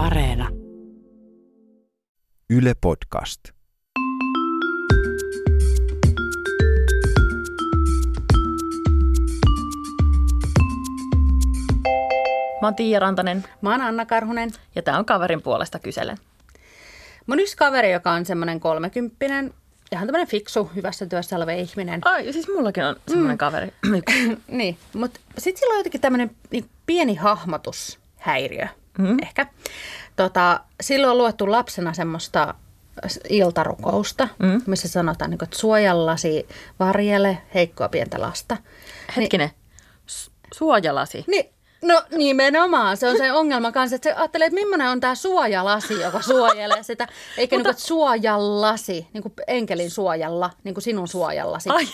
Areena. Yle Podcast. Mä oon Tiia Rantanen Mä oon Anna Karhunen. ja tää on kaverin puolesta kyselen. Mun yksi kaveri, joka on semmoinen kolmekymppinen, ihan tämmöinen fiksu, hyvässä työssä oleva ihminen. Ai, siis mullakin on semmoinen mm. kaveri. niin, mutta sitten sillä on jotenkin tämmöinen niin pieni hahmotushäiriö mm. ehkä. Tota, silloin on luettu lapsena semmoista iltarukousta, mm. missä sanotaan, niin että suojallasi varjele heikkoa pientä lasta. Hetkinen, S- suojalasi. Niin, no nimenomaan. Se on se ongelma kanssa, että se ajattelee, että millainen on tämä suojalasi, joka suojelee sitä. Eikä Mutta... niin kuin, suojallasi, niin kuin enkelin suojalla, niin kuin sinun suojallasi. Ai.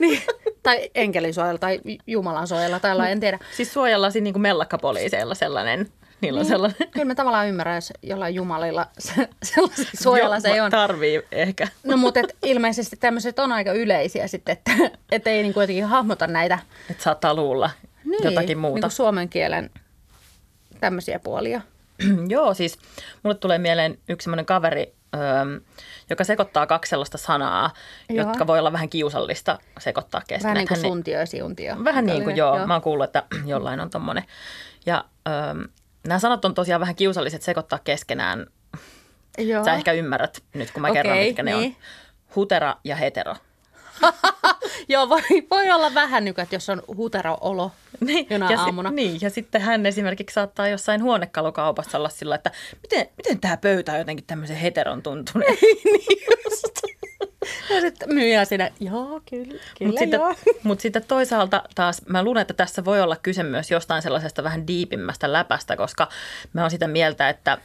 Niin, tai enkelin suojalla tai Jumalan suojalla tai en tiedä. Siis suojallasi niin kuin mellakkapoliiseilla sellainen. Niillä on Niin, sellainen. Kyllä mä tavallaan ymmärrän, jos jollain jumalilla se, sellaisia suojalla se ei Joo, on. Tarvii ehkä. No mutta et ilmeisesti tämmöiset on aika yleisiä sitten, että et ei niin jotenkin hahmota näitä Että saattaa luulla niin, jotakin muuta. Niin suomen kielen tämmöisiä puolia. Joo, siis mulle tulee mieleen yksi semmoinen kaveri, öö, joka sekoittaa kaksi sellaista sanaa, Joo. jotka voi olla vähän kiusallista sekoittaa keskenään. Vähän niin kuin suntio ja siuntio. Vähän niin kuin joo. joo. Mä oon kuullut, että jollain on tommonen. Ja öö, nämä sanat on tosiaan vähän kiusalliset sekoittaa keskenään. Joo. Sä ehkä ymmärrät nyt, kun mä Okei, kerron, mitkä ne niin. on. Hutera ja hetero. Joo, voi, voi olla vähän niin kuin, että jos on hutero-olo jonain ja, aamuna. niin, ja sitten hän esimerkiksi saattaa jossain huonekalukaupassa olla sillä, että miten, miten tämä pöytä on jotenkin tämmöisen heteron tuntuneen. niin just. Myyjä siinä, joo, kyllä, kyllä Mutta sitten, mut sitten toisaalta taas mä luulen, että tässä voi olla kyse myös jostain sellaisesta vähän diipimmästä läpästä, koska mä oon sitä mieltä, että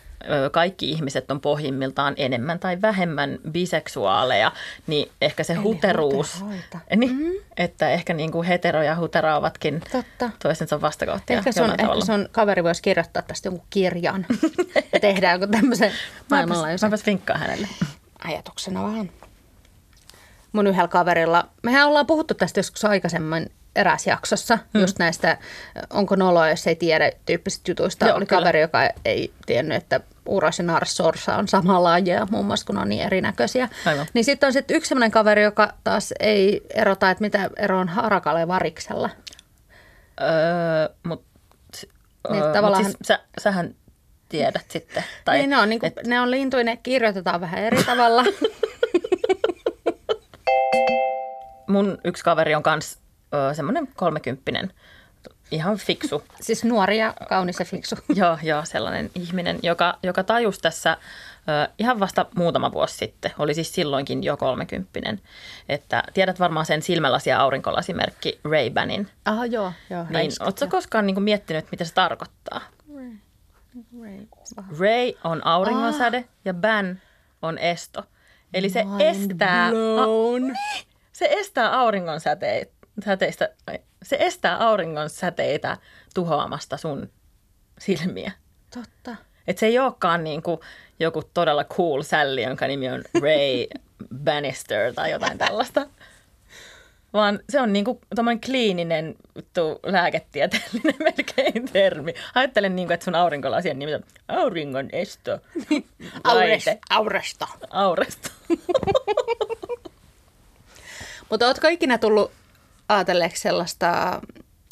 kaikki ihmiset on pohjimmiltaan enemmän tai vähemmän biseksuaaleja, niin ehkä se Eli huteruus, niin, mm. että ehkä niin kuin hetero ja hutera ovatkin Totta. toisensa vastakohtia. Ehkä sun, jollain ehkä tavalla. sun kaveri voisi kirjoittaa tästä jonkun kirjan ja tehdä jonkun tämmöisen maailmanlaajuisen mäpäs vinkkaan hänelle. ajatuksena vähän. Mun yhdellä kaverilla, mehän ollaan puhuttu tästä joskus aikaisemmin eräs jaksossa, hmm. just näistä onko noloa, jos ei tiedä tyyppisistä jutuista. Joo, Oli kyllä. kaveri, joka ei tiennyt, että uros ja narsorsa on sama lajia, muun muassa kun on niin erinäköisiä. Aivan. Niin sitten on sitten yksi sellainen kaveri, joka taas ei erota, että mitä ero on harakalla ja variksella. Öö, mut, Niin, öö, mut tavallaan- siis sä, sähän tiedät sitten. Tai niin ne on, niin kuin, et- ne on lintuja, ne kirjoitetaan vähän eri tavalla. mun yksi kaveri on kans semmoinen kolmekymppinen, ihan fiksu. siis nuori ja kaunis ja fiksu. joo, joo, sellainen ihminen, joka, joka tajusi tässä ö, ihan vasta muutama vuosi sitten, oli siis silloinkin jo kolmekymppinen, että tiedät varmaan sen silmälasi- ja aurinkolasimerkki Ray-Banin. Aha, joo. joo Niin, ootko koskaan niin miettinyt, mitä se tarkoittaa? Ray on auringonsäde ja ban on esto. Eli se estää, blown. Se estää auringon säteitä, säteistä, se estää auringon säteitä tuhoamasta sun silmiä. Totta. Et se ei olekaan niin kuin joku todella cool sälli, jonka nimi on Ray Bannister tai jotain tällaista. Vaan se on niin kuin kliininen vittu, lääketieteellinen melkein termi. Ajattelen, niin kuin, että sun aurinkolasien nimi on auringon esto. Auresta. Auresta. Mutta ootko ikinä tullut ajatelleeksi sellaista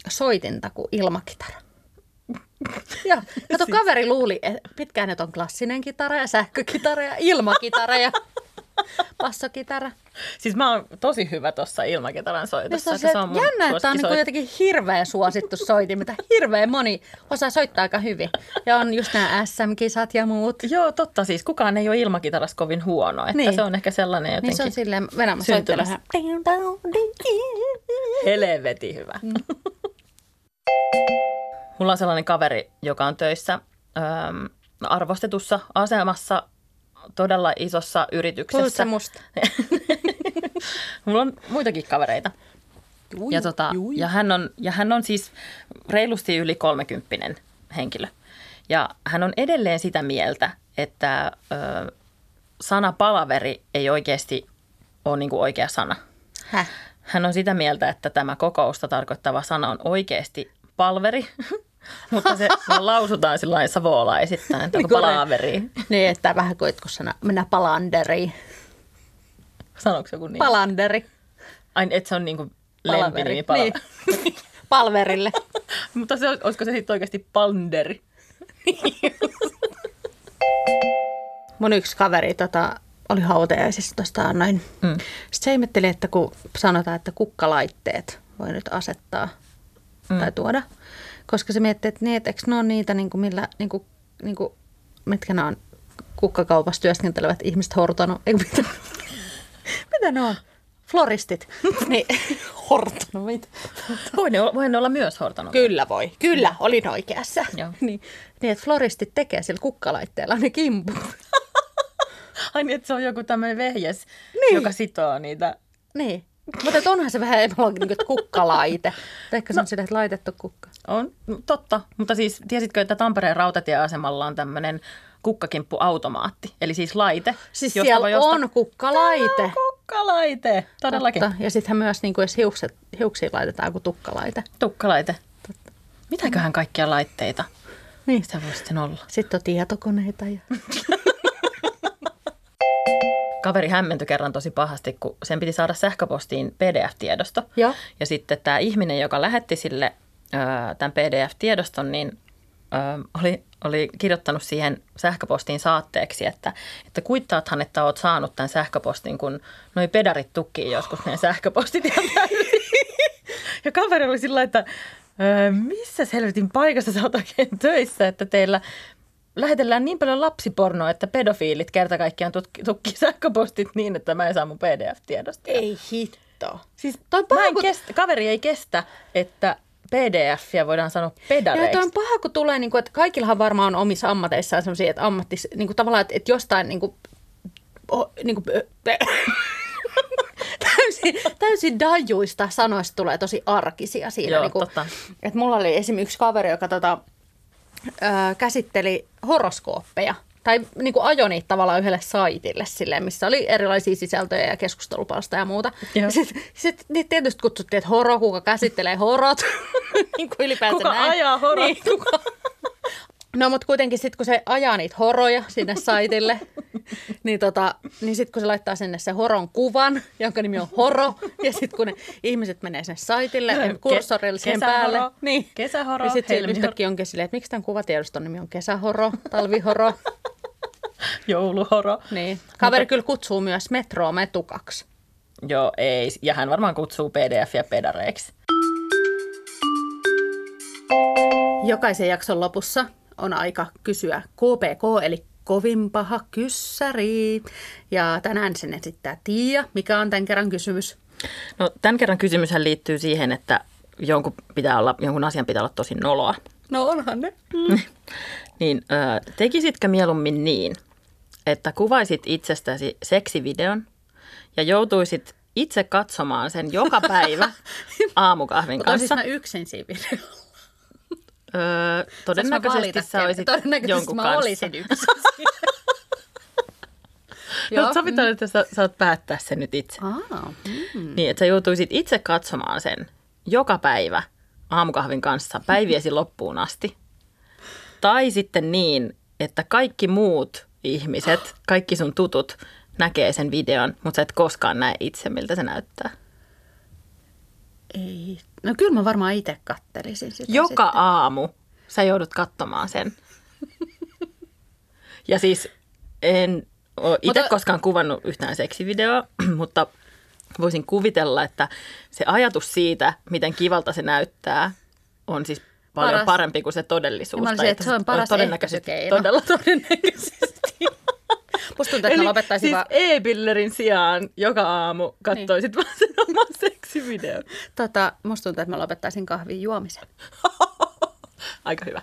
soitinta kuin ilmakitara? Joo. Kato, kaveri luuli että pitkään, että on klassinen kitara ja sähkökitara ja ilmakitara ja bassokitara. Siis mä oon tosi hyvä tuossa ilmakitaran soitossa. Minusta on se mun jännä, että tämä on niin jotenkin hirveän suosittu soitin, mitä hirveän moni osaa soittaa aika hyvin. Ja on just nämä SM-kisat ja muut. Joo, totta siis. Kukaan ei ole ilmakitarassa kovin huono. Että Niin. se on ehkä sellainen jotenkin Niin se on silleen, Venä, mä soittelen helvetin hyvä. Mulla on sellainen kaveri, joka on töissä ähm, arvostetussa asemassa todella isossa yrityksessä. Musta. Mulla on muitakin kavereita. Juu, Ja, tota, ja, hän on, ja hän on siis reilusti yli kolmekymppinen henkilö. Ja hän on edelleen sitä mieltä, että ö, sana palaveri ei oikeasti ole niin kuin oikea sana. Häh? Hän on sitä mieltä, että tämä kokousta tarkoittava sana on oikeasti palveri Mutta se lausutaan sillä savolaisittain, että onko Niin kuin palaveri. Niin, että vähän koitko sana mennä palanderiin. Sanoiko joku niin? Palanderi. Ai, että se on niinku Palaveri. lempinimi pala. Niin. Palverille. Mutta se, olisiko se sitten oikeasti panderi? Mun yksi kaveri tota, oli hautajaisissa tuosta noin. Mm. Sitten se ihmetteli, että kun sanotaan, että kukkalaitteet voi nyt asettaa mm. tai tuoda. Koska se miettii, että, niin, että eikö ne ole niitä, niin kuin millä, niin kuin, niin kuin, mitkä ne on kukkakaupassa työskentelevät ihmiset hortonut. Eikö mitä, mitä ne on? Floristit. niin, hortonut. Mitä? Voi ne, olla- voi ne olla myös hortanut. Kyllä voi. Kyllä, olin oikeassa. Joo. niin, niin, että floristit tekee sillä kukkalaitteella ne kimput. Ai niin, että se on joku tämmöinen vehjes, Niin. joka sitoo niitä. Niin. Mutta onhan se vähän epälooginen, niin kuin, että kukkalaite. Ehkä se on sille, että laitettu kukka. On, totta. Mutta siis tiesitkö, että Tampereen rautatieasemalla on tämmöinen kukkakimppuautomaatti? Eli siis laite. Siis josta siellä voi on kukkalaite. Kukkalaite, todellakin. Totta. Ja sittenhän myös niin kuin, jos hiukset, hiuksiin laitetaan joku tukkalaite. Tukkalaite. Mitäköhän kaikkia laitteita Niin. sitä voi sitten olla? Sitten on tietokoneita. Ja... Kaveri hämmentyi kerran tosi pahasti, kun sen piti saada sähköpostiin PDF-tiedosto. Joo. Ja sitten tämä ihminen, joka lähetti sille ö, tämän PDF-tiedoston, niin ö, oli, oli kirjoittanut siihen sähköpostiin saatteeksi, että, että kuittaathan, että oot saanut tämän sähköpostin, kun noi pedarit tukkii joskus meidän sähköpostit ihan täysin. Ja kaveri oli sillä että missä helvetin paikassa sä oot oikein töissä, että teillä lähetellään niin paljon lapsipornoa, että pedofiilit kerta kaikkiaan tutki- tukkii sähköpostit niin, että mä en saa mun PDF-tiedosta. Ei hitto. Siis Toi mä paha, en kun- kestä, kaveri ei kestä, että PDFia voidaan sanoa Ja pedareiksi. toi on paha, kun tulee, niin kuin, että kaikillahan varmaan on omissa ammateissaan sellaisia, että ammattis, niin kuin tavallaan, että, että jostain niin kuin, oh, niin kuin, täysin, täysin dajuista sanoista tulee tosi arkisia siinä. Joo, niin kuin, totta. että mulla oli esimerkiksi yksi kaveri, joka tota, ää, käsitteli horoskooppeja. Tai niin kuin ajoi niitä tavallaan yhdelle saitille, silleen, missä oli erilaisia sisältöjä ja keskustelupalsta ja muuta. Sitten sit, niitä tietysti kutsuttiin, että horo, kuka käsittelee horot. niin kuin ylipäänsä Kuka näin. ajaa horot? Niin, kuka... No mutta kuitenkin sitten kun se ajaa niitä horoja sinne saitille, niin, tota, niin sitten kun se laittaa sinne se horon kuvan, jonka nimi on horo, ja sitten kun ne ihmiset menee sinne saitille, Ke- kursorille kesähoro, päälle, niin, kesähoro, niin sitten yhtäkkiä onkin silleen, että miksi tämän kuvatiedoston nimi on kesähoro, talvihoro. Jouluhoro. Niin. Kaveri kyllä kutsuu myös metroa metukaksi. Joo, ei. Ja hän varmaan kutsuu PDFia pedareiksi. Jokaisen jakson lopussa on aika kysyä KPK, eli kovin paha kyssäri. Ja tänään sen esittää Tiia. Mikä on tämän kerran kysymys? No, tämän kerran kysymyshän liittyy siihen, että jonkun, pitää olla, jonkun asian pitää olla tosi noloa. No onhan ne. Niin ö, tekisitkö mieluummin niin, että kuvaisit itsestäsi seksivideon ja joutuisit itse katsomaan sen joka päivä aamukahvin Mutta olisin kanssa? mä yksin siinä videolla. Öö, todennäköisesti sä olisit Todennäköisesti jonkun mä kanssa. olisin yksin. No, sovitaan, että sä saat päättää sen nyt itse. Aa, mm. Niin, että sä joutuisit itse katsomaan sen joka päivä aamukahvin kanssa päiviesi loppuun asti. Tai sitten niin, että kaikki muut ihmiset, kaikki sun tutut näkee sen videon, mutta sä et koskaan näe itse, miltä se näyttää. Ei. No kyllä mä varmaan itse kattelisin sitä Joka sitten. aamu sä joudut katsomaan sen. Ja siis en ole itse Mutta- koskaan kuvannut yhtään seksivideoa, mutta voisin kuvitella, että se ajatus siitä, miten kivalta se näyttää, on siis paljon Paras. parempi kuin se todellisuus. Mä olisin, että se on paras todennäköisesti ehkäisykeino. todella todennäköisesti. Musta tuntuu, että mä lopettaisin siis vaan... e-pillerin sijaan joka aamu katsoisit niin. vaan sen oman seksivideon. Tota, musta tuntuu, että mä lopettaisin kahvin juomisen. Aika hyvä.